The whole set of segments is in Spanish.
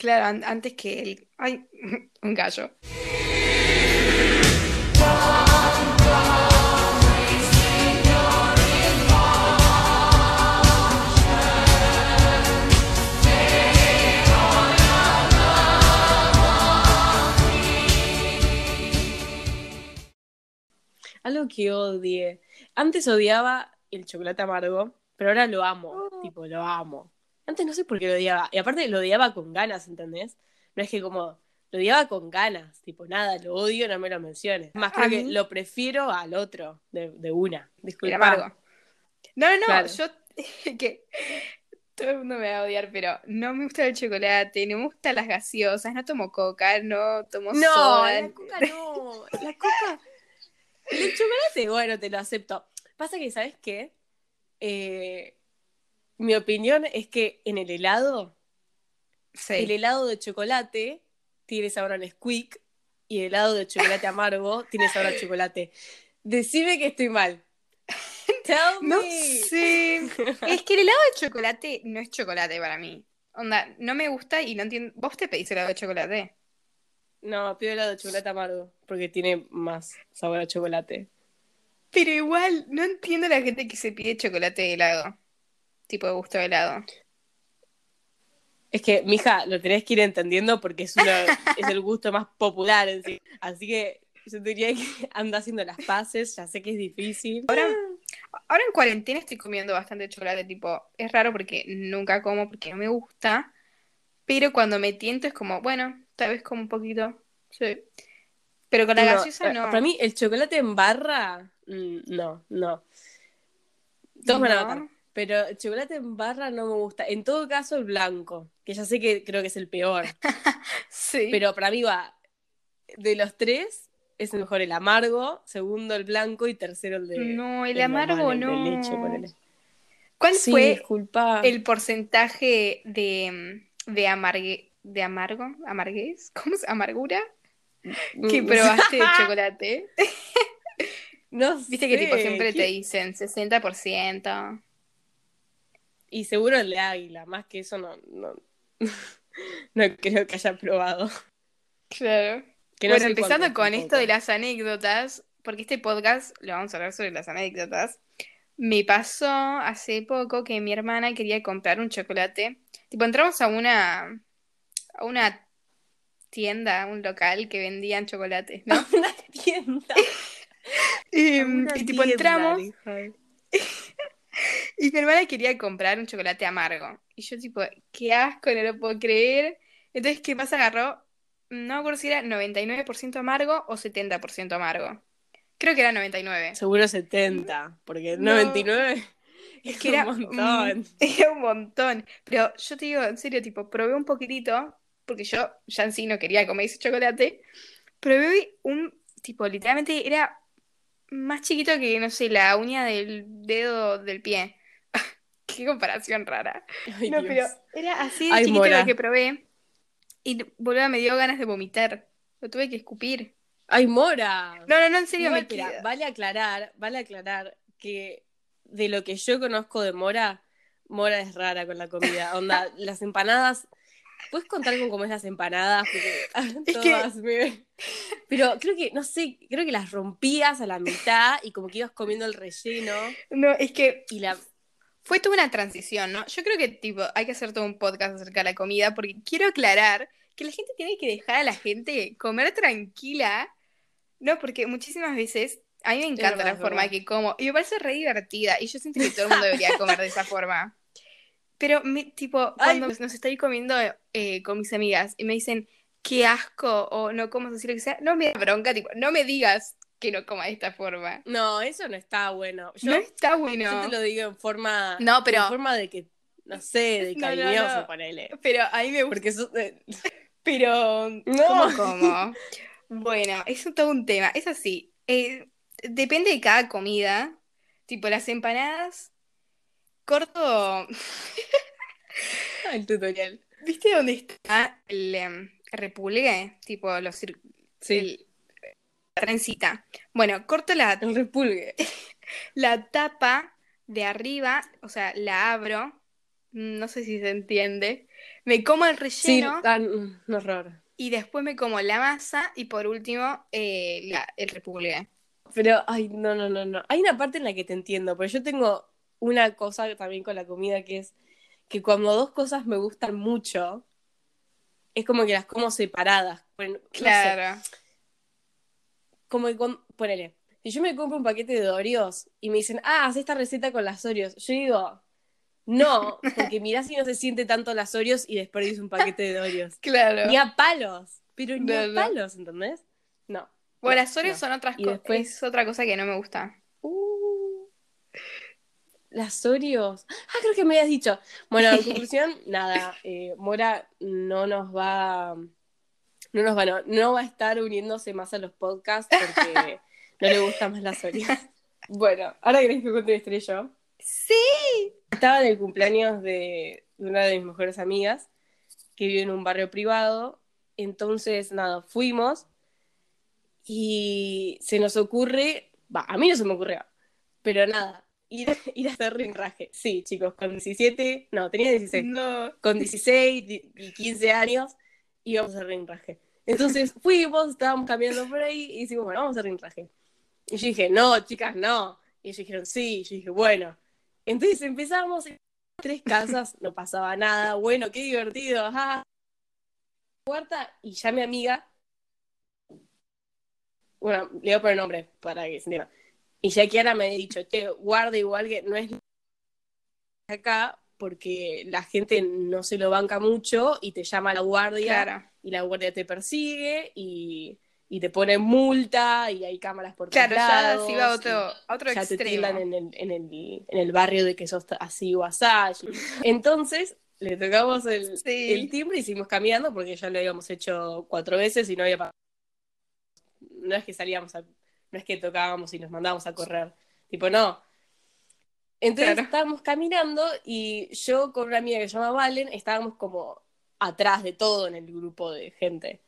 Claro, an- antes que el. Ay, un gallo. Algo que odie. Antes odiaba el chocolate amargo, pero ahora lo amo. Tipo, lo amo. Antes no sé por qué lo odiaba. Y aparte lo odiaba con ganas, ¿entendés? No es que como. Lo odiaba con ganas. Tipo, nada, lo odio, no me lo menciones. Más, creo que mí- lo prefiero al otro, de, de una. Disculpa. No, no, no. Claro. Yo. que todo el mundo me va a odiar, pero no me gusta el chocolate, no me gustan las gaseosas, no tomo coca, no tomo No, soda. la coca no. La coca. El chocolate, bueno, te lo acepto. Pasa que, ¿sabes qué? Eh, mi opinión es que en el helado, Sí. el helado de chocolate tiene sabor a Nesquik y el helado de chocolate amargo tiene sabor a chocolate. Decime que estoy mal. Tell No sé. Es que el helado de chocolate no es chocolate para mí. Onda, no me gusta y no entiendo. ¿Vos te pedís helado de chocolate? No, pido helado de chocolate amargo porque tiene más sabor a chocolate. Pero igual, no entiendo a la gente que se pide chocolate de helado. Tipo de gusto de helado. Es que, mija, lo tenés que ir entendiendo porque es, una, es el gusto más popular en sí. Así que yo diría que anda haciendo las paces, ya sé que es difícil. Ahora, ahora en cuarentena estoy comiendo bastante chocolate, tipo, es raro porque nunca como porque no me gusta, pero cuando me tiento es como, bueno, tal vez como un poquito, sí. Pero con la No, gaseosa no. Para mí, el chocolate en barra, mm, no, no. Todos van a matar. Pero el chocolate en barra no me gusta. En todo caso, el blanco, que ya sé que creo que es el peor. Sí. Pero para mí va, de los tres, es mejor el amargo, segundo el blanco y tercero el de. No, el el normal, amargo el de no. leche, ponele. ¿Cuál Sí, fue disculpa. el porcentaje de, de amargue, de amargo, amarguez? ¿Cómo se amargura? Que Mm, probaste de chocolate. No Viste que tipo siempre ¿qué- te dicen 60%. Y seguro el de águila, más que eso no, no, no creo que haya probado. Claro. Que no bueno, empezando cuánto con esto de las anécdotas, porque este podcast lo vamos a hablar sobre las anécdotas. Me pasó hace poco que mi hermana quería comprar un chocolate. Tipo, entramos a una a una tienda, un local que vendían chocolates, ¿no? Una tienda. Y, una y, tipo entramos. y mi hermana quería comprar un chocolate amargo. Y yo tipo, qué asco, no lo puedo creer. Entonces, ¿qué pasa? Agarró, no me acuerdo si era 99% amargo o 70% amargo. Creo que era 99. Seguro 70, porque No. 99 Es que era un montón. era un montón. Pero yo te digo, en serio, tipo, probé un poquitito, porque yo ya en sí no quería comer ese chocolate. Probé un, tipo, literalmente era más chiquito que, no sé, la uña del dedo del pie. Qué comparación rara. Ay, No, Dios. pero era así de Ay, chiquito Mora. lo que probé. Y boluda, me dio ganas de vomitar. Lo tuve que escupir. ¡Ay, Mora! No, no, no, en serio, Igual, me espera, queda. vale aclarar, vale aclarar que de lo que yo conozco de Mora, Mora es rara con la comida. Onda, las empanadas. ¿Puedes contar con cómo es las empanadas? Porque Es que- todas me- Pero creo que, no sé, creo que las rompías a la mitad y como que ibas comiendo el relleno No, es que y la. fue toda una transición, ¿no? Yo creo que, tipo, hay que hacer todo un podcast acerca de la comida porque quiero aclarar que la gente tiene que dejar a la gente comer tranquila, ¿no? Porque muchísimas veces a mí me encanta verdad, la forma que como y me parece re divertida y yo siento que todo el mundo debería comer de esa forma. Pero, me, tipo, Ay. cuando nos estoy comiendo eh, con mis amigas y me dicen, qué asco, o no como así lo que sea, no me da bronca, tipo, no me digas que no coma de esta forma. No, eso no está bueno. Yo, no está bueno. yo te lo digo en forma. No, pero- En forma de que, no sé, de no, cariñoso, no. ponele. Pero a mí me gusta. Porque eso. Pero, No. ¿cómo como? Bueno, es todo un tema. Es así. eh, depende de cada comida. Tipo, las empanadas. Corto. el tutorial. ¿Viste dónde está el em, repulgue? Tipo, los Sí. el- la trencita. Bueno, corto la, El repulgue. la tapa de arriba, o sea, la abro no sé si se entiende. Me como el Sí, relleno tan, un horror. y después me como la masa y por último eh, la- el repulgue. Pero, ay, no, no, no, no. Hay una parte en la que te entiendo, pero yo tengo una cosa también con la comida que es que cuando dos cosas me gustan mucho, es como que las como separadas. Bueno, no sé, Claro. como que con, ponele, si yo me compro un paquete de Oreos y me dicen, ah, haz esta receta con las Oreos, yo digo, no, porque mirá si no se siente tanto las Oreos y desperdicio un paquete de Oreos. Claro. Ni a palos, pero ni No, a palos, ¿entendés? No. Bueno, no, las Oreos son otras cosas. después- Es otra cosa que no me gusta. Las Oreos. Ah, creo que me habías dicho. Bueno, en conclusión, nada, eh, Mora no nos va. No nos va, no, no va a estar uniéndose más a los podcasts porque no le gustan más las Oreos. Bueno, ahora querés que cuente una yo. Sí. Estaba en el cumpleaños de, de una de mis mejores amigas que vive en un barrio privado. Entonces, nada, fuimos y se nos ocurre, va, a mí no se me ocurrió, pero nada, ir, ir a hacer rinraje. Sí, chicos, con 17, no, tenía 16, No. con 16 di- y 15 años íbamos a hacer rinraje. Entonces fuimos, estábamos caminando por ahí y dijimos, bueno, vamos a hacer rinraje. Y yo dije, no, chicas, no. Y ellos dijeron, sí. Y yo dije, bueno. Entonces empezamos en tres casas, no pasaba nada. Bueno, qué divertido. ajá. Puerta y ya mi amiga. Bueno, le voy a poner nombre para que se entienda. Y ya Kiara me había dicho, che, guarda igual que no es acá porque la gente no se lo banca mucho y te llama a la guardia Claro. y la guardia te persigue y, y te pone multa y hay cámaras por todos Claro, ya se iba a otro, a otro ya te extremo. tildan en el, en, el, en el barrio de que sos así o asá. Entonces le tocamos el, Sí. el timbre y seguimos caminando porque ya lo habíamos hecho cuatro veces y no había no es que salíamos a, no es que tocábamos y nos mandábamos a correr. Tipo no. Entonces Claro. estábamos caminando y yo con una amiga que se llama Valen estábamos como atrás de todo en el grupo de gente.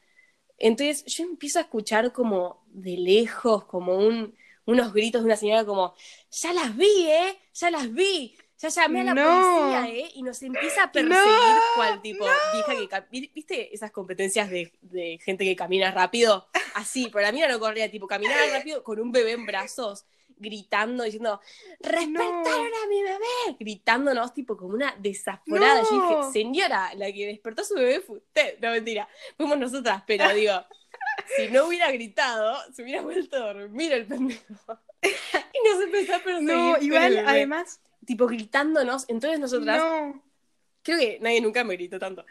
Entonces yo empiezo a escuchar como de lejos como un unos gritos de una señora como ya las vi eh ya las vi ya llamé a la No. policía eh y nos empieza a perseguir No, cual tipo vieja que viste esas competencias de, de gente que camina rápido así pero la mía no corría tipo caminaba rápido con un bebé en brazos gritando diciendo respetaron a mi bebé gritándonos tipo como una desaforada. Yo No. dije señora la que despertó a su bebé fue usted no mentira fuimos nosotras pero digo si no hubiera gritado se hubiera vuelto a dormir el pendejo. Y nos empezó a perseguir No, igual, además, tipo gritándonos. Entonces nosotras, no. creo que nadie nunca me gritó tanto.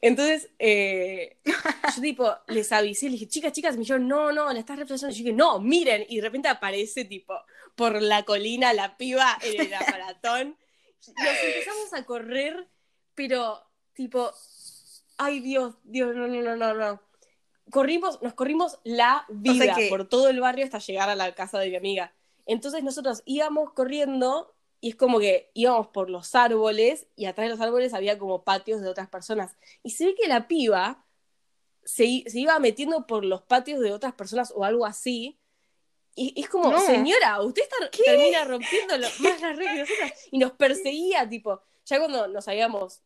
Entonces, eh, yo tipo, les avisé, les dije, chicas, chicas, me dijeron, no, no, la estás reflejando. Y yo dije, no, miren. Y de repente aparece tipo por la colina la piba en el maratón. Nos empezamos a correr, pero tipo, ay Dios, Dios, no, no, no, no, no. Corrimos, nos corrimos la vida que- por todo el barrio hasta llegar a la casa de mi amiga. Entonces nosotros íbamos corriendo y es como que íbamos por los árboles y atrás de los árboles había como patios de otras personas. Y se ve que la piba se, se iba metiendo por los patios de otras personas o algo así. Y, y es como, No. señora, usted está, termina rompiendo lo- más las reglas que nosotras. Y nos perseguía, tipo, ya cuando nos habíamos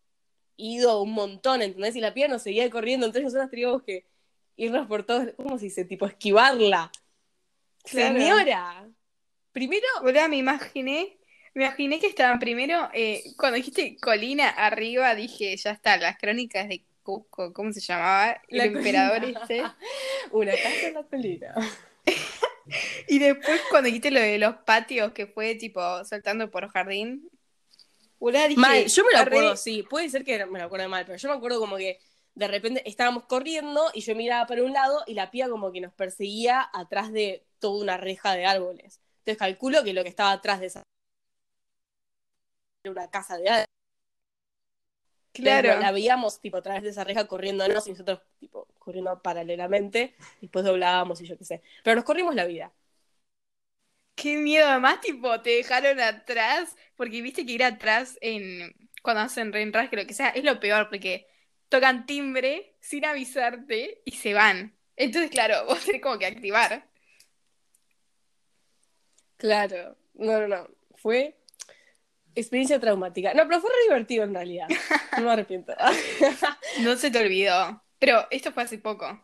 ido un montón, ¿entendés? Y la piba nos seguía corriendo, entonces nosotros teníamos que irnos por todos, ¿cómo se dice? Tipo, esquivarla. Claro. Señora, primero Boluda, me imaginé, me imaginé que estaban primero, eh, cuando dijiste colina arriba, dije, ya está, las crónicas de Cusco, ¿cómo se llamaba? El La emperador colina. este. Una casa en la colina. Y después cuando dijiste lo de los patios, que fue tipo saltando por jardín. Boluda, dije, Mal, yo me lo acuerdo, sí, puede ser que me lo acuerdo mal, pero yo me acuerdo como que de repente estábamos corriendo y yo miraba para un lado y la piba como que nos perseguía atrás de toda una reja de árboles. Entonces calculo que lo que estaba atrás de esa una casa de. Claro. La veíamos tipo a través de esa reja corriéndonos y nosotros tipo corriendo paralelamente, después doblábamos y yo qué sé. Pero nos corrimos la vida. Qué miedo, además, tipo, te dejaron atrás, porque viste que ir atrás en cuando hacen reenrasque, lo que sea, es lo peor, porque tocan timbre sin avisarte y se van. Entonces, claro, vos tenés como que activar. Claro, no, no, no. Fue. Experiencia traumática. No, pero fue re divertido en realidad. No me arrepiento. No se te olvidó. Pero esto fue hace poco.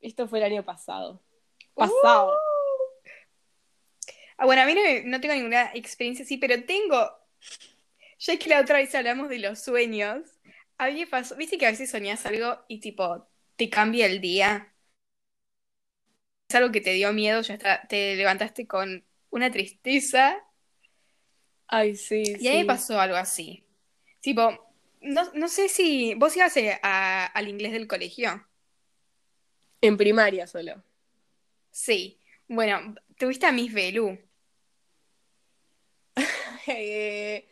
Esto fue el año pasado. Pasado. Uh. Ah, bueno, a mí no, no tengo ninguna experiencia así, pero tengo. Ya que la otra vez hablamos de los sueños, a mí me pasó. ¿Viste que a veces soñás algo y tipo te cambia el día? Es algo que te dio miedo, ya está, te levantaste con una tristeza. Ay, sí. Y sí. me pasó algo así. Tipo, no, no sé si. ¿Vos ibas a- a- al inglés del colegio? En primaria solo. Sí. Bueno, tuviste a Miss Belú. Eh,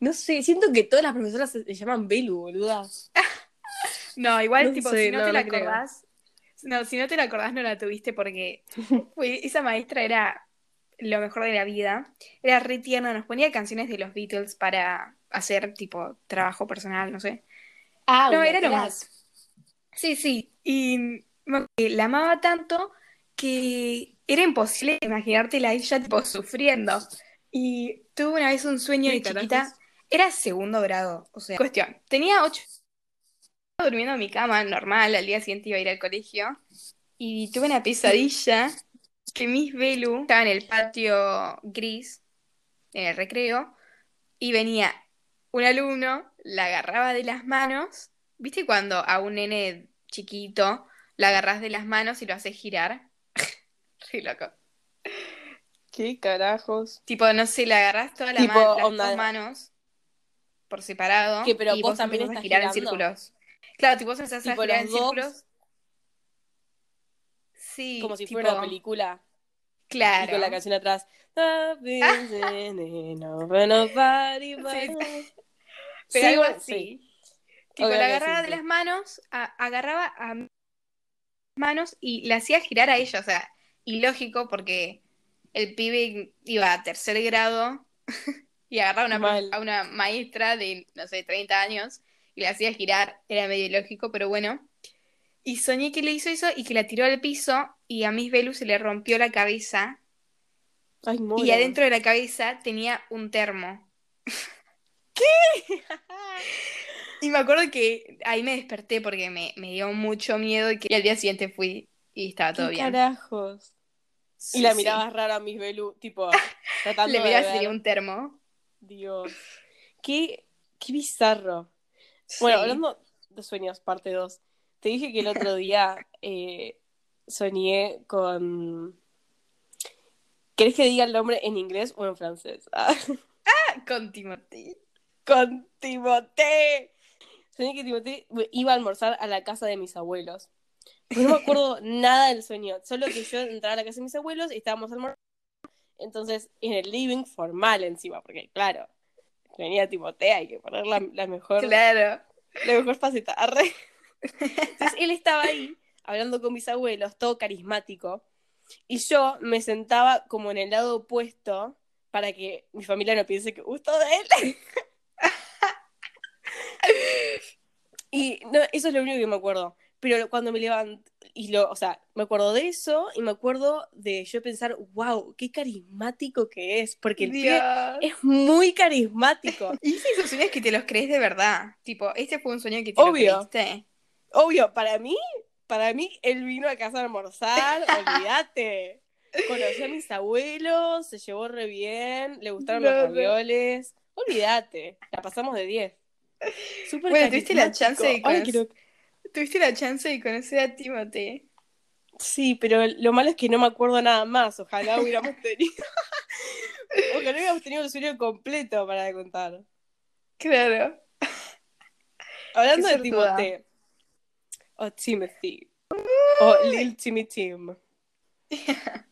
no sé, siento que todas las profesoras se, llaman Belu, boluda. No, igual, No tipo, sé, si no, no, te la creo. acordás. No, si no te la acordás, no la tuviste porque fue- esa maestra era lo mejor de la vida. Era re tierna, nos ponía canciones de los Beatles para hacer, tipo, trabajo personal, no sé. Ah, No, era lo más. Sí, sí. Y la amaba tanto que era imposible imaginártela a ella, tipo, sufriendo. Y tuve una vez un sueño ¿Qué de chiquita. Era segundo grado. O sea, cuestión. Tenía ocho. Estaba durmiendo en mi cama, normal. Al día siguiente iba a ir al colegio. Y tuve una pesadilla que Miss Belu estaba en el patio gris, en el recreo, y venía un alumno, la agarraba de las manos. ¿Viste cuando a un nene chiquito la agarras de las manos y lo haces girar? Re loco. ¿Qué carajos? Tipo, no sé, le agarrás todas la Tipo, ma- las onda- dos manos por separado ¿Qué, pero y vos vos también empezás a estás girar en girando? círculos. Claro, tipo, vos empezás a Tipo, girar en dos, círculos. Sí, como si tipo, fuera una película. Y Claro. con la canción atrás. Pero Sí, algo así. sí. Tipo, la agarraba sí, de las manos, a- agarraba a manos y la hacía girar a ella. O sea, ilógico porque el pibe iba a tercer grado y agarraba una, Mal. a una maestra de, no sé, 30 años y la hacía girar. Era medio ilógico, pero bueno. Y soñé que le hizo eso y que la tiró al piso y a Miss Belu se le rompió la cabeza Ay, y adentro de la cabeza tenía un termo. Y me acuerdo que ahí me desperté porque me, me dio mucho miedo y que y al día siguiente fui y estaba todo ¿Qué bien. carajos? Sí, y la sí. mirabas rara a mis Belu, tipo, tratando Le ver. tenía un termo. Dios. Qué, qué bizarro. Bueno, hablando de sueños, parte 2. Te dije que el otro día eh, soñé con... ¿Querés que diga el nombre en inglés o en francés? Ah, Con Timothy. con Timoté. Soñé que Timoté iba a almorzar a la casa de mis abuelos. Pero no me acuerdo nada del sueño. Solo que yo entraba a la casa de mis abuelos y estábamos almorzando. Entonces, en el living formal encima, porque claro, venía Timotea, hay que poner la, la mejor, Claro. la mejor faceta. Arre. Entonces, él estaba ahí, hablando con mis abuelos, todo carismático, y yo me sentaba como en el lado opuesto para que mi familia no piense que gusto de él. y no, eso es lo único que me acuerdo. Pero cuando me levanto, y lo, o sea, me acuerdo de eso y me acuerdo de yo pensar, wow, qué carismático que es, porque el pibe Dios. es muy carismático. Y es esos sueños que te los crees de verdad. Tipo, este fue un sueño que te Obvio. lo creíste. Obvio, para mí, para mí, él vino a casa a almorzar, olvídate. Conocí a mis abuelos, se llevó re bien, le gustaron No, los no. ravioles. Olvídate, la pasamos de 10. Súper Bueno, tuviste la chance de Ay, conocer- Tuviste la chance de conocer a Timothy. Sí, pero lo malo es que no me acuerdo nada más. Ojalá hubiéramos tenido. Ojalá hubiéramos tenido el sueño completo para contar. Claro. Hablando de sortuda. O Timothy. O Lil Timmy Tim.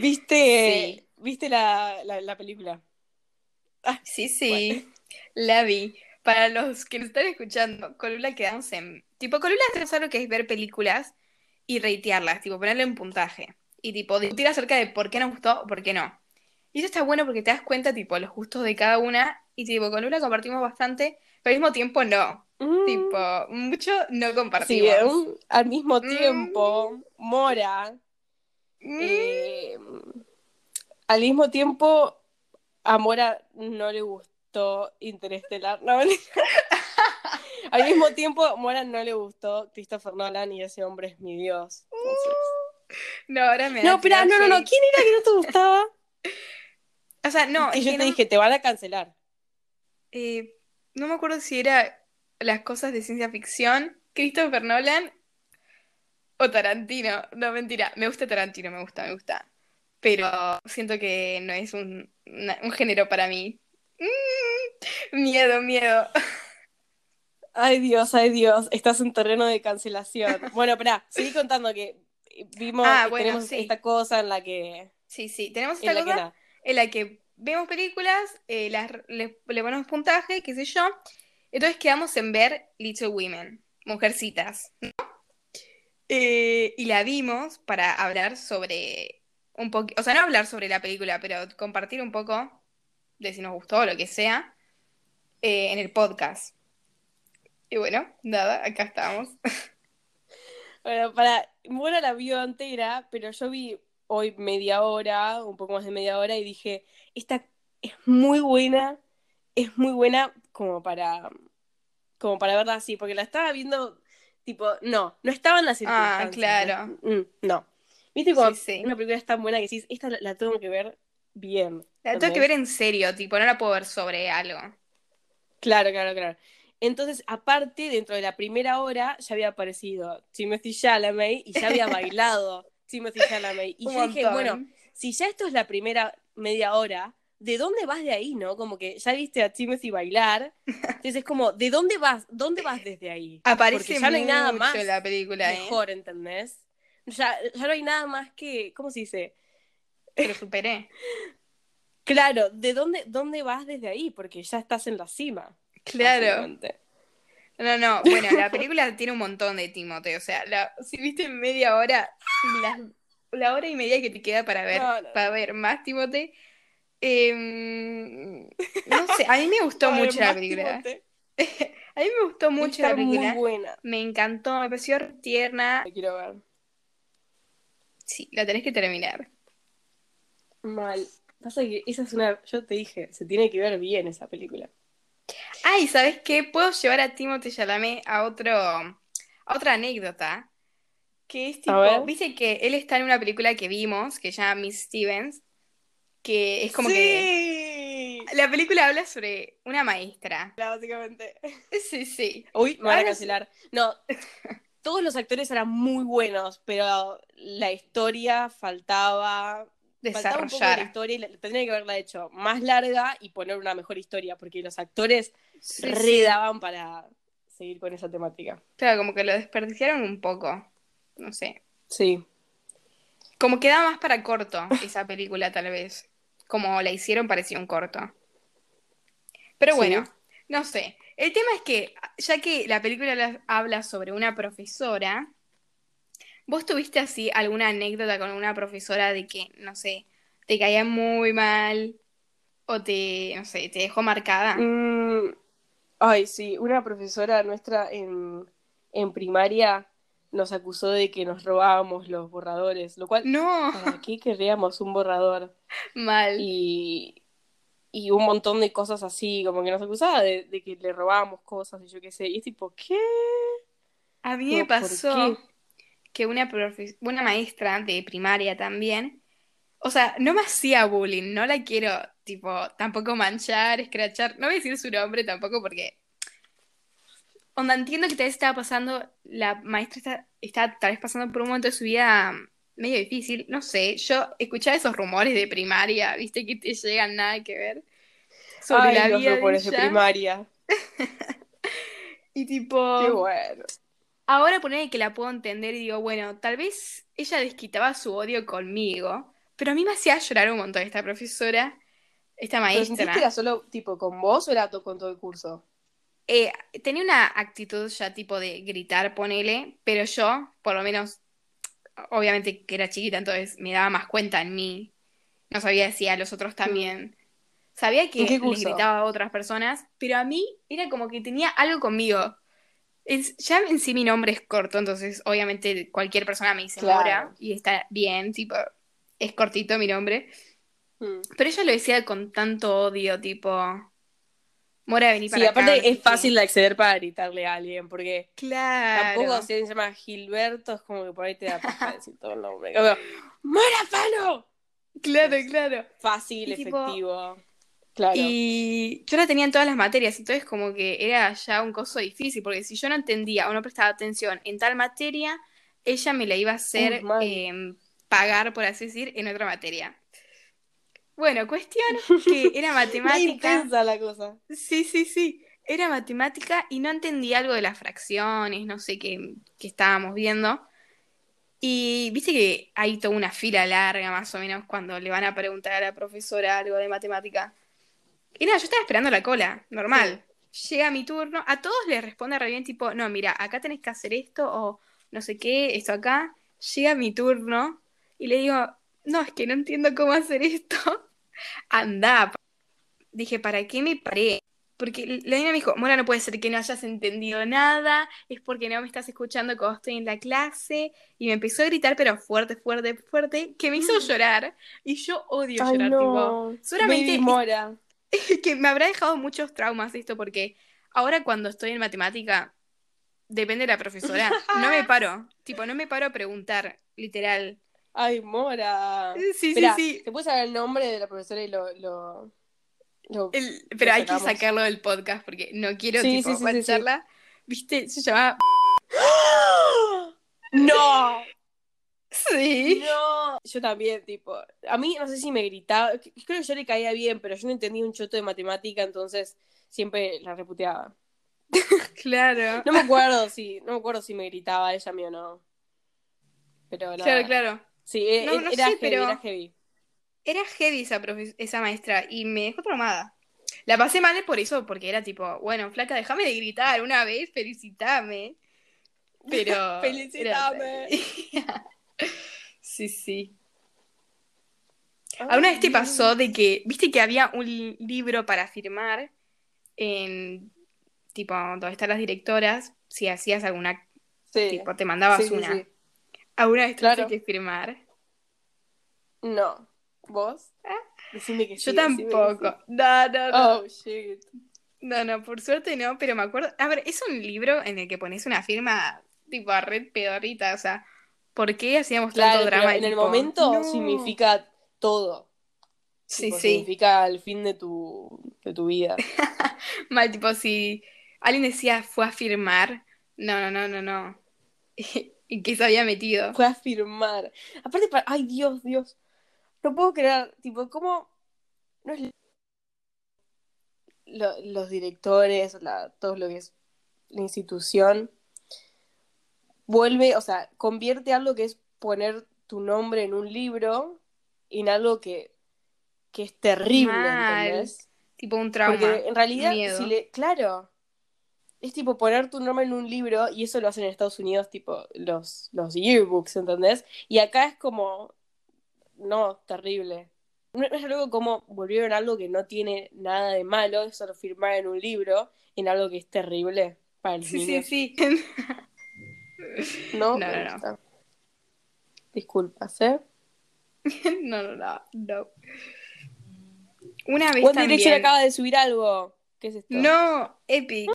¿Viste, Sí. ¿viste la, la, la película? Sí, sí. La vi. Para los que nos están escuchando, Colula quedamos en. Tipo, Colula es algo que es ver películas y reitearlas, tipo, ponerle un puntaje. Y tipo, discutir acerca de por qué nos gustó o por qué no. Y eso está bueno porque te das cuenta, tipo, los gustos de cada una. Y tipo, con Lula compartimos bastante, pero al mismo tiempo no. Mm, Tipo, mucho no sí, compartimos. un- al mismo Mm. tiempo, Mora. Mm, eh, al mismo tiempo, a Mora no le gustó Interestelar. No. Al mismo tiempo, a Mora no le gustó Christopher Nolan y ese hombre es mi Dios. Entonces- No, ahora me No, espera, no, no, no. ¿Quién era que no te gustaba? O sea, no, que es yo te no, dije, te van a cancelar. eh, no me acuerdo si era las cosas de ciencia ficción, Christopher Nolan o Tarantino. No, mentira, me gusta Tarantino, me gusta, me gusta. Pero siento que no es un, una- un género para mí. Mm, miedo, miedo. Ay, Dios, ay, Dios. Estás en terreno de cancelación. Bueno, espera, seguí contando que vimos, Ah, que bueno, tenemos sí. esta cosa en la que. Sí, sí, tenemos En esta la que cosa en la que vemos películas, eh, las, le, ponemos puntaje, qué sé yo. Entonces quedamos en ver Little Women, Mujercitas. Eh, y la vimos para hablar sobre un poco, o sea, no hablar sobre la película, pero compartir un poco de si nos gustó o lo que sea eh, en el podcast. Y bueno, nada, acá estamos. Bueno, para. Bueno, la vio entera, pero yo vi hoy media hora, un poco más de media hora, y dije, esta es muy buena, es muy buena como para. como para verla así, porque la estaba viendo, tipo, no, no estaba en Ah, circunstancias. claro. No, mm, no. Viste como Sí, sí. una película es tan buena que decís, esta la, la tengo que ver bien. La tengo que ver en serio, tipo, no la puedo ver sobre algo. Claro, claro, claro. Entonces, aparte, dentro de la primera hora ya había aparecido Timothy Chalamet y ya había bailado Timothy Chalamet. Y Un yo dije, bueno, si ya esto es la primera media hora, ¿de dónde vas de ahí, no? Como que ya viste a Timothy bailar. Entonces es como, ¿de dónde vas? ¿Dónde vas desde ahí? Aparece Porque ya no hay nada más la película, ¿eh? Mejor, ¿entendés? Ya, ya no hay nada más que, ¿cómo se dice? Pero superé. Claro, ¿de dónde, dónde vas desde ahí? Porque ya estás en la cima. Claro. No, no, bueno, la película tiene un montón de Timote, o sea, la, si viste media hora, la, la hora y media que te queda para ver, No, no. para ver más Timote, em, no sé, a mí me gustó mucho la película. A mí me gustó mucho Está la película. muy buena. Me encantó, me pareció tierna. La quiero ver. Sí, la tenés que terminar. Mal. Pasa que esa es una. Yo te dije, se tiene que ver bien esa película. Ay, ¿sabes qué? Puedo llevar a Timothée Chalamet a otro, a otra anécdota. Que es tipo, viste que él está en una película que vimos, que se llama Miss Stevens, que es como que sí. la película habla sobre una maestra. Básicamente. Sí, sí. Uy, me van a cancelar. No. Todos los actores eran muy buenos, pero la historia faltaba. Faltaba un poco de la Desarrollar. historia y la- tendría que haberla hecho más larga y poner una mejor historia, porque los actores Sí, re sí. daban para seguir con esa temática. Claro, como que lo desperdiciaron un poco. No sé. Sí. Como que da más para corto esa película, tal vez. Como la hicieron, parecía un corto. Pero Sí. bueno, no sé. El tema es que, ya que la película la- habla sobre una profesora, ¿vos tuviste así alguna anécdota con una profesora de que, no sé, te caía muy mal o te, no sé, te dejó marcada? Mm, ay, sí, una profesora nuestra en, en primaria nos acusó de que nos robábamos los borradores, lo cual, No, ¿para qué querríamos un borrador? mal. Y, y un montón de cosas así, como que nos acusaba de, de que le robábamos cosas y yo qué sé, y es tipo, ¿qué? A mí me No, ¿por pasó que una, profe- una maestra de primaria también, o sea, no me hacía bullying, no la quiero, tipo, tampoco manchar, escrachar, no voy a decir su nombre tampoco porque, onda, entiendo que tal vez estaba pasando, la maestra está, está tal vez pasando por un momento de su vida medio difícil, no sé, yo escuchaba esos rumores de primaria, viste, que te llegan nada que ver, sobre Ay, la los vida rumores de ella, primaria. y tipo... Qué bueno. Ahora poner que la puedo entender y digo, bueno, tal vez ella desquitaba su odio conmigo, pero a mí me hacía llorar un montón esta profesora, esta ¿Pero sentiste maestra. era solo tipo con vos o era con todo el curso? Eh, tenía una actitud ya tipo de gritar, ponele, pero yo, por lo menos, obviamente que era chiquita, entonces me daba más cuenta en mí. No sabía si a los otros también. Sabía que gritaba a otras personas, pero a mí era como que tenía algo conmigo. Es- ya en sí mi nombre es corto, entonces obviamente cualquier persona me dice Claro. Mora y está bien, tipo, es cortito mi nombre. Mm. Pero ella lo decía con tanto odio, tipo. Mora, vení para Sí, acá, aparte es fácil de acceder para gritarle a alguien, porque Claro. tampoco si alguien se llama Gilberto, es como que por ahí te da paja decir todo el nombre. Como, ¡Mora Pano! Claro, claro. Fácil, Y tipo- efectivo. Claro. Y yo la tenía en todas las materias, entonces como que era ya un coso difícil, porque si yo no entendía o no prestaba atención en tal materia, ella me la iba a hacer mal. eh, pagar, por así decir, en otra materia. Bueno, cuestión que era matemática. intensa la cosa. Sí, sí, sí. Era matemática y no entendía algo de las fracciones, no sé qué, qué estábamos viendo. Y viste que hay toda una fila larga más o menos cuando le van a preguntar a la profesora algo de matemática. Y nada, yo estaba esperando la cola, normal. Llega mi turno, a todos les responde re bien, tipo, no, mira, acá tenés que hacer esto o no sé qué, esto acá. Llega mi turno y le digo, no, es que no entiendo cómo hacer esto. Anda. Dije, ¿para qué me paré? Porque la niña me dijo, Mora, no puede ser que no hayas entendido nada, es porque no me estás escuchando cuando estoy en la clase. Y me empezó a gritar, pero fuerte, fuerte, fuerte, que me hizo llorar. Y yo odio Ay, llorar, no. tipo. Baby Mora. que me habrá dejado muchos traumas esto, porque ahora cuando estoy en matemática, depende de la profesora, no me paro. Tipo, no me paro a preguntar, literal. Ay, Mora. Sí, Esperá, sí, sí. ¿Te puedes saber el nombre de la profesora y lo. lo, lo- El- pero hay que sacarlo del podcast porque no quiero Sí, tipo sí. ¿Viste? Se llamaba. ¡No! Sí. No, yo también, tipo, a mí no sé si me gritaba, creo que yo le caía bien, pero yo no entendía un choto de matemática, entonces siempre la reputeaba. Claro. No me acuerdo si, no me acuerdo si me gritaba ella a mí o no. Pero nada. Claro, claro. Sí, e- No, e- no era sé, heavy, pero- era heavy. Era heavy esa, maestra y me dejó traumada. La pasé mal por eso, porque era tipo, bueno, flaca, déjame de gritar una vez, felicitame. Pero. Felicitame. era- sí, sí. ¿Alguna vez te pasó de que, viste que había un li- libro para firmar en, tipo, donde están las directoras, si hacías alguna, Sí. tipo, te mandabas sí, una. sí. ¿Alguna vez tuviste Claro. que firmar? No. ¿Vos? Decime que Yo sí, tampoco. sí. No, no, no. Oh, shit. No, no, por suerte no, pero me acuerdo. A ver, es un libro en el que pones una firma tipo a red pedorrita, o sea, ¿por qué hacíamos Claro, tanto pero drama? en el tipo, momento no. significa todo. Sí, Tipo, sí. Significa el fin de tu, de tu vida. Mal, tipo, si alguien decía fue a firmar, no, no, no, no, no. ¿Y qué se había metido? Fue a firmar. Aparte, pa- ay, Dios, Dios. No puedo creer, tipo, ¿cómo? No es... lo- los directores, la, todo lo que es la institución, vuelve, o sea, convierte algo que es poner tu nombre en un libro en algo que, que es terrible, Mal. ¿entendés? Tipo un trauma. Porque en realidad, miedo. si le, claro, es tipo poner tu nombre en un libro y eso lo hacen en Estados Unidos, tipo los, los yearbooks, ¿entendés? Y acá es como, no, terrible. Es algo como volvieron algo que no tiene nada de malo, es solo firmar en un libro, en algo que es terrible para los Sí, sí, niños. sí. No, No, no. Disculpas, ¿eh? No, no, no, no. Una vez One también. Direction acaba de subir algo. ¿Qué es esto? No, Epic.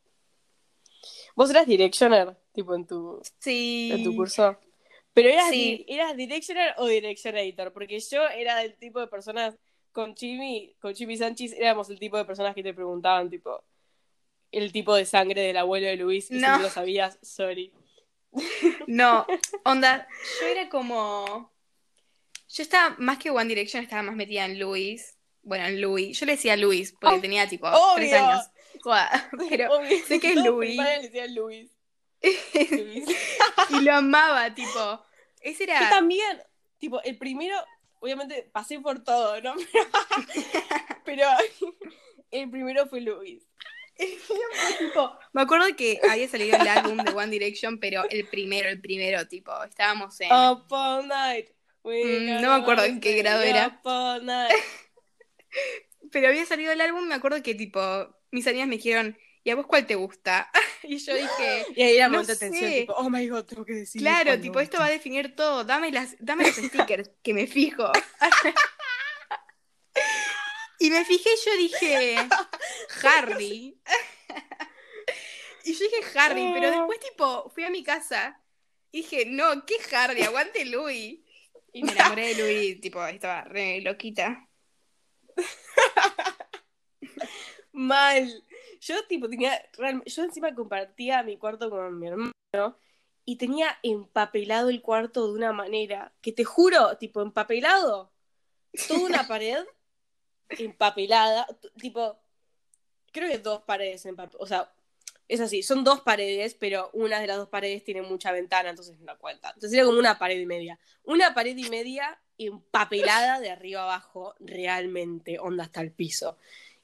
¿Vos eras Directioner, tipo en tu, Sí. en tu curso? Pero eras, Sí. di- eras Directioner o Directionator, porque yo era del tipo de personas con Chimi, con Chimi Sánchez éramos el tipo de personas que te preguntaban, tipo, el tipo de sangre del abuelo de Luis, y si No. no lo sabías, sorry. No, onda, yo era como. Yo estaba, más que One Direction, estaba más metida en Luis. Bueno, en Louis. Yo le decía Luis porque Oh, tenía tipo obvio. tres años. Pero, Obvio. sé que es decían Luis. Luis. y lo amaba, tipo. Ese Yo era. también, tipo, el primero, obviamente pasé por todo, ¿no? Pero, el primero fue Luis. tipo, me acuerdo que había salido el álbum de One Direction, pero el primero, el primero, tipo, estábamos en. Up all night. Mm, no me acuerdo en qué grado era. Up all night. Pero había salido el álbum, me acuerdo que tipo, mis amigas me dijeron, ¿y a vos cuál te gusta? y yo dije, Y ahí era No de tensión, tipo, oh my god, tengo que decir. claro, tipo, esto va a definir todo, dame las, dame los stickers, que me fijo. Y me fijé y yo dije, Harry. y yo dije Harry, pero después tipo fui a mi casa y dije, no, ¿qué Harry? Aguante Louis. Y me enamoré de Louis, tipo, estaba re loquita. Mal. Yo, tipo, tenía. Yo encima compartía mi cuarto con mi hermano y tenía empapelado el cuarto de una manera que te juro, tipo, empapelado. Toda una pared empapelada. Tipo, creo que dos paredes empapeladas. O sea, es así, son dos paredes, pero una de las dos paredes tiene mucha ventana, entonces no cuenta. Entonces era como una pared y media. Una pared y media empapelada de arriba abajo, realmente, onda hasta el piso.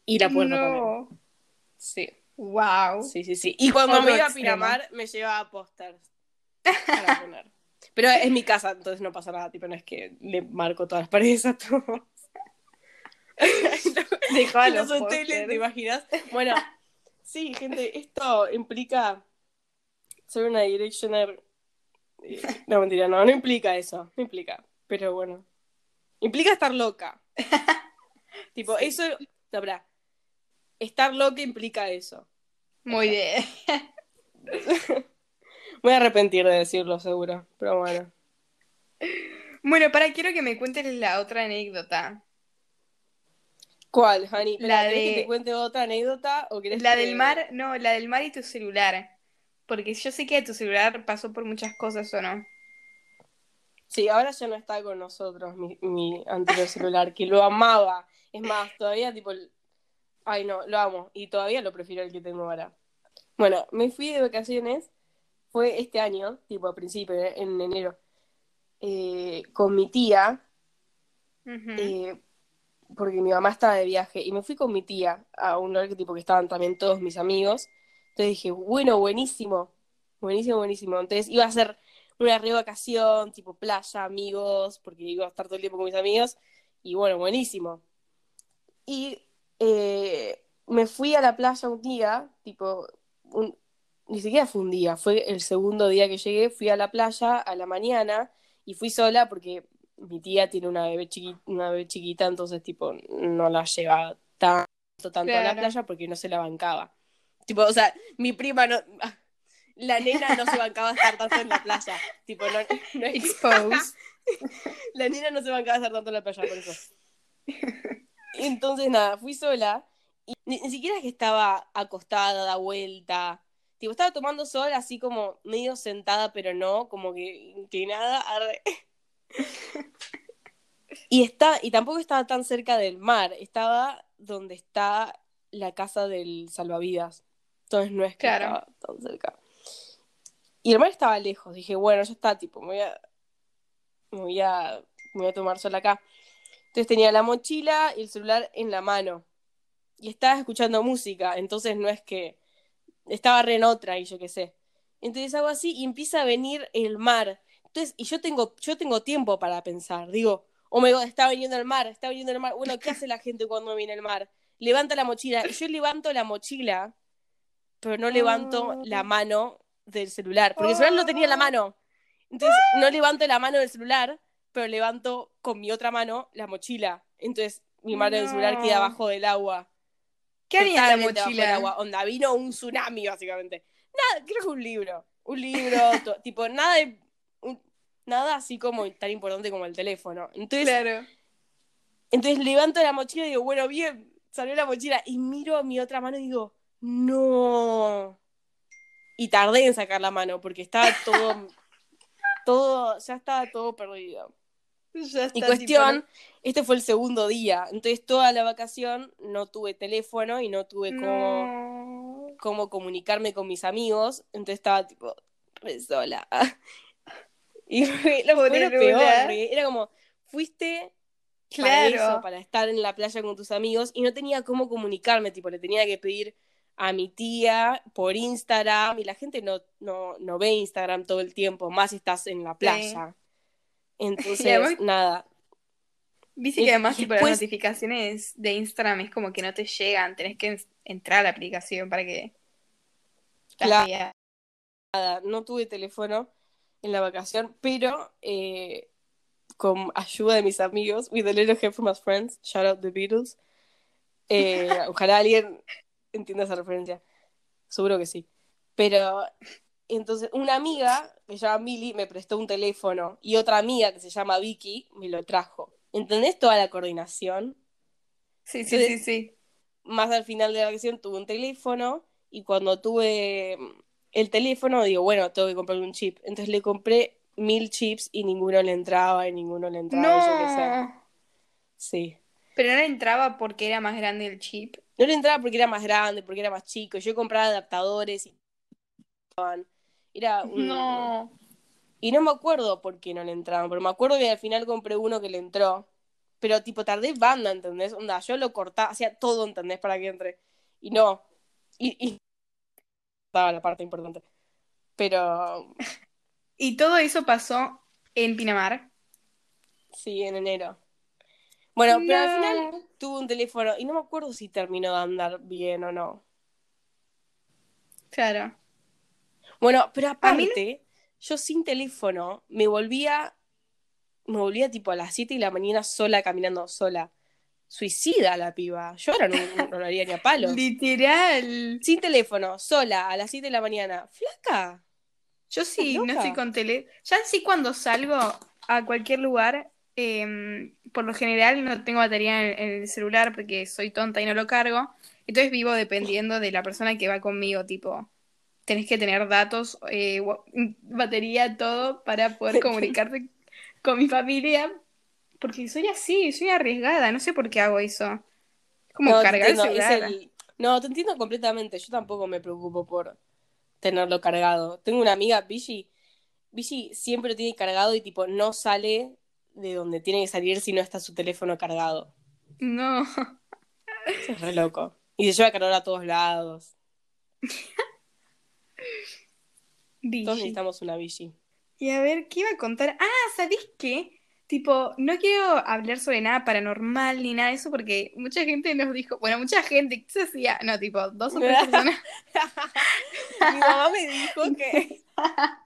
Y la puerta también. Sí, Wow. sí, sí, sí. Y cuando Otro me iba a extremo. Pinamar, me llevaba pósters para poner. Pero es mi casa, entonces no pasa nada. Tipo, no es que le marco todas las paredes a todos. Dejaba En los los hoteles. ¿te imaginas? Bueno, sí, gente, esto implica ser una directioner. eh, No, mentira, no, no implica eso. No implica. Pero bueno. Implica estar loca. tipo, eso. No, pará. Estar loca implica eso. Muy bien. Voy a arrepentir de decirlo, seguro. Pero bueno. Bueno, para, quiero que me cuentes la otra anécdota. ¿Cuál, Hani? La ¿Querés de- que te cuente otra anécdota? ¿O La que- del mar, no, la del mar y tu celular. Porque yo sé que tu celular pasó por muchas cosas, ¿o no? Sí, ahora ya no está con nosotros mi, mi anterior celular, que lo amaba. Es más, todavía tipo... Ay, no, lo amo. Y todavía lo prefiero el que tengo ahora. Bueno, me fui de vacaciones. Fue este año, tipo a principio, en enero. eh, con mi tía, Ujú. eh, porque mi mamá estaba de viaje. Y me fui con mi tía a un lugar que, tipo, que estaban también todos mis amigos. Entonces dije, bueno, buenísimo. Buenísimo, buenísimo. Entonces iba a ser una re vacación, tipo playa, amigos, porque iba a estar todo el tiempo con mis amigos. Y bueno, buenísimo. Y eh, me fui a la playa un día, tipo, un- ni siquiera fue un día, fue el segundo día que llegué, fui a la playa a la mañana y fui sola porque mi tía tiene una bebé chiquita, una bebé chiquita entonces tipo no la lleva tanto, tanto a la playa porque no se la bancaba. Tipo, o sea, mi prima no... La nena no se bancaba estar tanto en la playa. Tipo, no, no es- la nena no se bancaba estar tanto en la playa, por eso. Entonces, nada, fui sola. Y ni, ni siquiera es que estaba acostada, da vuelta. Tipo, estaba tomando sol así como medio sentada, pero no, como que inclinada. arre. Y, está, y tampoco estaba tan cerca del mar. Estaba donde está la casa del salvavidas. Entonces no es que Claro. estaba tan cerca. Y el mar estaba lejos. Dije, bueno, ya está, tipo, me voy a, me voy a, me voy a tomar sol acá. Entonces tenía la mochila y el celular en la mano. Y estaba escuchando música, entonces no es que estaba re en otra y yo qué sé. Entonces hago así y empieza a venir el mar. Entonces, y yo tengo, yo tengo tiempo para pensar. Digo, oh my god, está viniendo el mar, está viniendo el mar. Bueno, ¿qué hace la gente cuando viene el mar? Levanta la mochila. Y yo levanto la mochila, pero no levanto la mano del celular, porque el celular lo tenía en la mano. Entonces, no levanto la mano del celular, pero levanto con mi otra mano la mochila. Entonces, mi mano del celular queda abajo del agua. ¿Qué haría la abajo del mochila? agua. Onda, vino un tsunami, básicamente. Nada, creo que un libro. Un libro, tipo, nada de. un- nada así como tan importante como el teléfono. Entonces, Claro. entonces levanto la mochila y digo, bueno, bien, salió la mochila. Y miro a mi otra mano y digo, no. Y tardé en sacar la mano porque estaba todo. todo, ya estaba todo perdido. Ya está, Y cuestión, este fue el segundo día. Entonces, toda la vacación no tuve teléfono y no tuve cómo, No. cómo comunicarme con mis amigos. Entonces, estaba tipo re sola. Y fue lo, fue lo peor. Era como, fuiste para eso, Claro. para estar en la playa con tus amigos y no tenía cómo comunicarme. Tipo, le tenía que pedir a mi tía por Instagram y la gente no, no, no ve Instagram todo el tiempo, más si estás en la playa. Entonces, además- nada, Viste que además tipo, las después- notificaciones de Instagram es como que no te llegan, tenés que en- entrar a la aplicación para que Claro. veas. no tuve teléfono en la vacación, pero eh, con ayuda de mis amigos, with a little help from my friends, shout out the Beatles, Eh, ojalá alguien entienda esa referencia. Seguro que sí. Pero entonces una amiga que se llama Milly me prestó un teléfono y otra amiga que se llama Vicky me lo trajo. ¿Entendés toda la coordinación? Sí, sí, sí, sí. Más al final de la acción tuve un teléfono y cuando tuve el teléfono digo, bueno, tengo que comprarle un chip. Entonces le compré mil chips y ninguno le entraba y ninguno le entraba. y yo qué sé. No. Sí. Pero no le entraba porque era más grande el chip. No le entraba porque era más grande, porque era más chico. Yo compraba adaptadores y era un- No. Y no me acuerdo por qué no le entraban, pero me acuerdo que al final compré uno que le entró. Pero tipo tardé banda, ¿entendés? Onda, yo lo cortaba, hacía todo, ¿entendés? Para que entre. Y no. Y, y... estaba la parte importante. Pero Y todo eso pasó en Pinamar. sí, en enero. Bueno, pero al final tuve un teléfono y no me acuerdo si terminó de andar bien o no. Claro. Bueno, pero A mí no- aparte, yo sin teléfono me volvía, me volvía tipo a las 7 de la mañana sola, caminando sola. Suicida la piba. Yo ahora no, no lo haría ni a palos. Literal. Sin teléfono, sola, a las 7 de la mañana. Flaca. Yo sí, ¿Estás no estoy con tele. Ya sí cuando salgo a cualquier lugar, em, por lo general no tengo batería en, en el celular porque soy tonta y no lo cargo. Entonces vivo dependiendo de la persona que va conmigo, tipo, tenés que tener datos, eh, wa- batería, todo para poder comunicarte con mi familia. Porque soy así, soy arriesgada, no sé por qué hago eso. Es como No, te cargar el entiendo, es celular. el- No, te entiendo completamente. Yo tampoco me preocupo por tenerlo cargado. Tengo una amiga, Bishi. Bishi siempre lo tiene cargado y tipo no sale de donde tiene que salir si no está su teléfono cargado. No. Eso es re loco. Y se lleva calor a todos lados. Todos Bichi. necesitamos una bici. Y a ver, ¿qué iba a contar? Ah, ¿sabés qué? Tipo, no quiero hablar sobre nada paranormal ni nada de eso porque mucha gente nos dijo, bueno, mucha gente, ¿qué se hacía? No, tipo, dos o tres personas. Mi mamá me dijo que.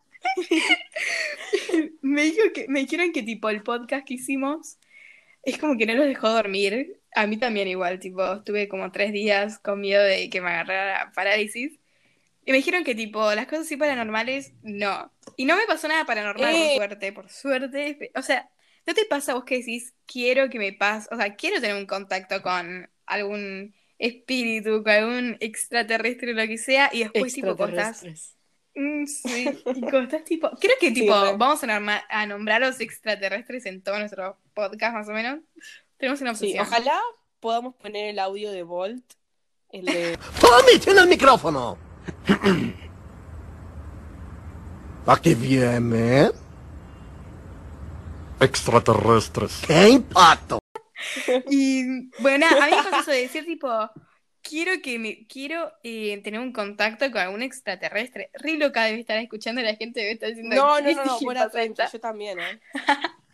Me dijo que, me dijeron que tipo el podcast que hicimos es como que no los dejó dormir. A mí también igual, tipo, estuve como tres días con miedo de que me agarrara parálisis. Y me dijeron que tipo, las cosas así paranormales, no. Y no me pasó nada paranormal, Eh. por suerte, por suerte. O sea, ¿no te pasa vos que decís, quiero que me pase, o sea, quiero tener un contacto con algún espíritu, con algún extraterrestre o lo que sea, y después tipo contás. Mm, sí, y estás tipo, creo que Sí, tipo, vamos a, norma- a nombrar a los extraterrestres en todo nuestro podcast más o menos. Tenemos una Sí, obsesión. ojalá podamos poner el audio de Volt. El de. ¡Tommy, tiene el micrófono! ¿A qué viene? Extraterrestres. ¡Qué impacto! Y bueno, a mí me eso de decir tipo, quiero que me, quiero eh, tener un contacto con algún extraterrestre. Re loca debe estar escuchando la gente debe estar diciendo No, no, "¿Qué no, no, buena tranqui, esta?". yo también, ¿eh?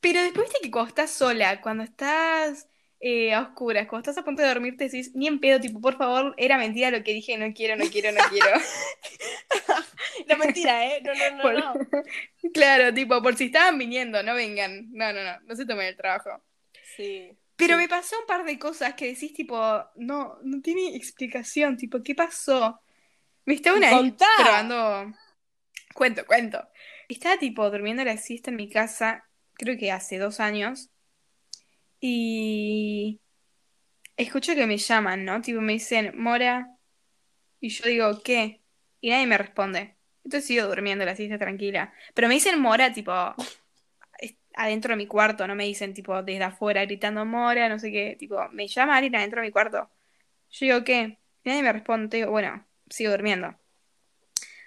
Pero después viste que cuando estás sola, cuando estás eh, a oscuras, cuando estás a punto de dormir, te decís, ni en pedo, tipo, por favor, era mentira lo que dije, no quiero, no quiero, no quiero. No, mentira, ¿eh? No, no, no, Por- no. Claro, tipo, por si estaban viniendo, no vengan. No, no, no, no se tomen el trabajo. Sí. Pero Sí. me pasó un par de cosas que decís, tipo, no, no tiene explicación, tipo, ¿qué pasó? Me estaba una vez probando. Cuento, cuento. Estaba, tipo, durmiendo la siesta en mi casa, creo que hace dos años, y escucho que me llaman, ¿no? Tipo, me dicen, Mora, y yo digo, ¿qué? Y nadie me responde. Entonces sigo durmiendo la siesta tranquila. Pero me dicen Mora, tipo, adentro de mi cuarto, no me dicen, tipo, desde afuera gritando Mora, no sé qué. Tipo, me llama alguien adentro de mi cuarto. Yo digo, ¿qué? Y nadie me responde. Digo, bueno, sigo durmiendo.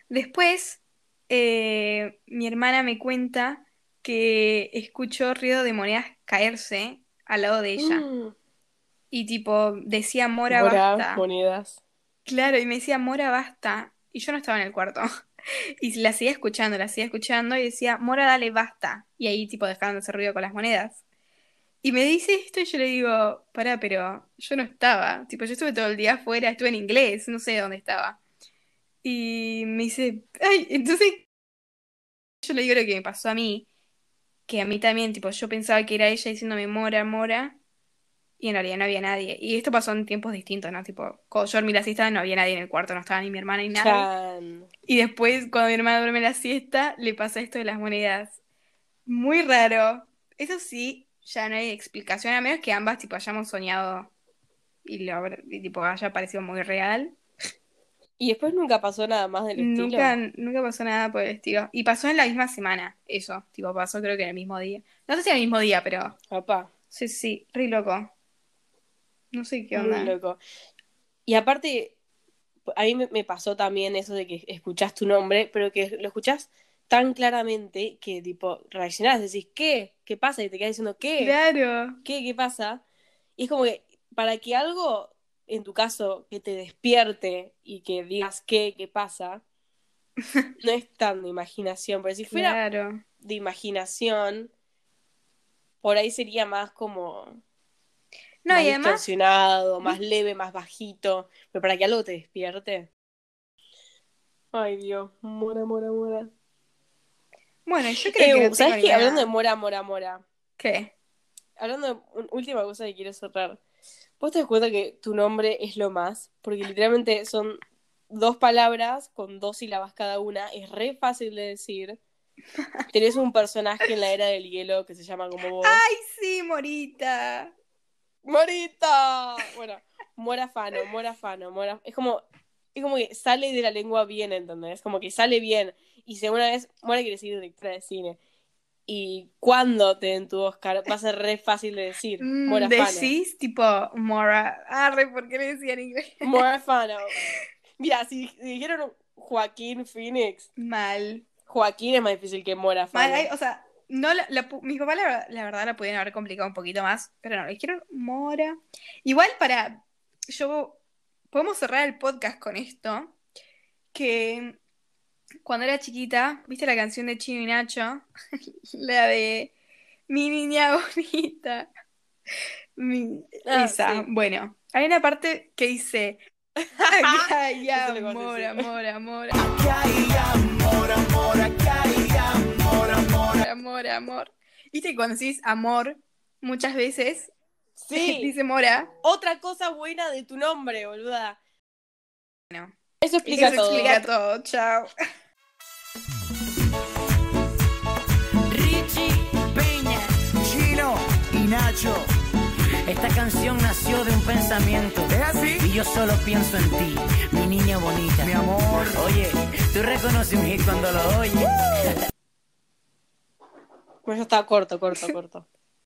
Después, eh, mi hermana me cuenta que escuchó ruido de monedas caerse al lado de ella. Mm. Y tipo, decía Mora, Mora, basta. monedas. Claro, y me decía, Mora, basta. Y yo no estaba en el cuarto. Y la seguía escuchando, la seguía escuchando y decía, Mora, dale, basta. Y ahí, tipo, dejaron de hacer ruido con las monedas. Y me dice esto y yo le digo, pará, pero yo no estaba. Tipo, yo estuve todo el día afuera, estuve en inglés, no sé dónde estaba. Y me dice, ay, entonces yo le digo lo que me pasó a mí, que a mí también, tipo, yo pensaba que era ella diciéndome Mora, Mora. y en realidad no había nadie. Y esto pasó en tiempos distintos, ¿no? Tipo, cuando yo dormí la siesta no había nadie en el cuarto, no estaba ni mi hermana ni nada. Y después, cuando mi hermana duerme la siesta, le pasa esto de las monedas. Muy raro. Eso sí, ya no hay explicación, a menos que ambas, tipo, hayamos soñado y, lo, y, tipo, haya parecido muy real. Y después nunca pasó nada más del estilo. Nunca, nunca pasó nada por el estilo. Y pasó en la misma semana, eso. Tipo, pasó creo que en el mismo día. No sé si en el mismo día, pero Papá, sí, sí, re loco. No sé qué muy onda. loco. Y aparte, a mí me, me pasó también eso de que escuchás tu nombre, pero que lo escuchás tan claramente que, tipo, reaccionás, decís, ¿qué? ¿Qué pasa? Y te quedas diciendo, ¿qué? Claro. ¿Qué? ¿Qué pasa? Y es como que para que algo, en tu caso, que te despierte y que digas qué, qué pasa, no es tan de imaginación. Pero si fuera Claro. de imaginación, por ahí sería más como No, más y además, distorsionado, más leve, más bajito. Pero para que algo te despierte. Ay, Dios, mora, mora, mora. bueno, yo creo que Eh, no ¿Sabes qué? Hablando de mora, mora, mora. ¿Qué? Hablando de última cosa que quiero cerrar. ¿Vos te das cuenta que tu nombre es lo más? Porque literalmente son dos palabras con dos sílabas cada una. Es re fácil de decir. Tenés un personaje en la era del hielo que se llama como vos. ¡Ay, sí, Morita! ¡Morita! Bueno, Morafano, Morafano, Mora... Es como, es como que sale de la lengua bien, ¿entendés? Como que sale bien. Y según una vez, Mora quiere decir directora de cine. Y cuando te den tu Oscar, va a ser re fácil de decir. Mm, Morafano. Decís tipo Mora. Arre, ¿por qué le decía en inglés? Morafano. Mira, si si dijeron Joaquín Phoenix, Mal. Joaquín es más difícil que Morafano. Mal, ay, o sea, no la, la mis papás la, la verdad la pudieron haber complicado un poquito más, pero no, le dijeron Mora. Igual para, yo, podemos cerrar el podcast con esto, que cuando era chiquita, ¿viste la canción de Chino y Nacho? La de Mi niña bonita. Mi- Ah, esa, sí. bueno, hay una parte que dice, Ay, Eso ya, lo conocí, amor, sí. amor, amor. amor, amor, amor. Viste que cuando decís amor, muchas veces Sí. dice mora. Otra cosa buena de tu nombre, boluda. Bueno, Eso explica eso todo. explica todo. Chao. Richie Peña, Chino y Nacho. esta canción nació de un pensamiento. ¿Es así? Y yo solo pienso en ti, mi niña bonita. Mi amor. Oye, tú reconoces un hit cuando lo oyes. Ya está corto, corto, corto.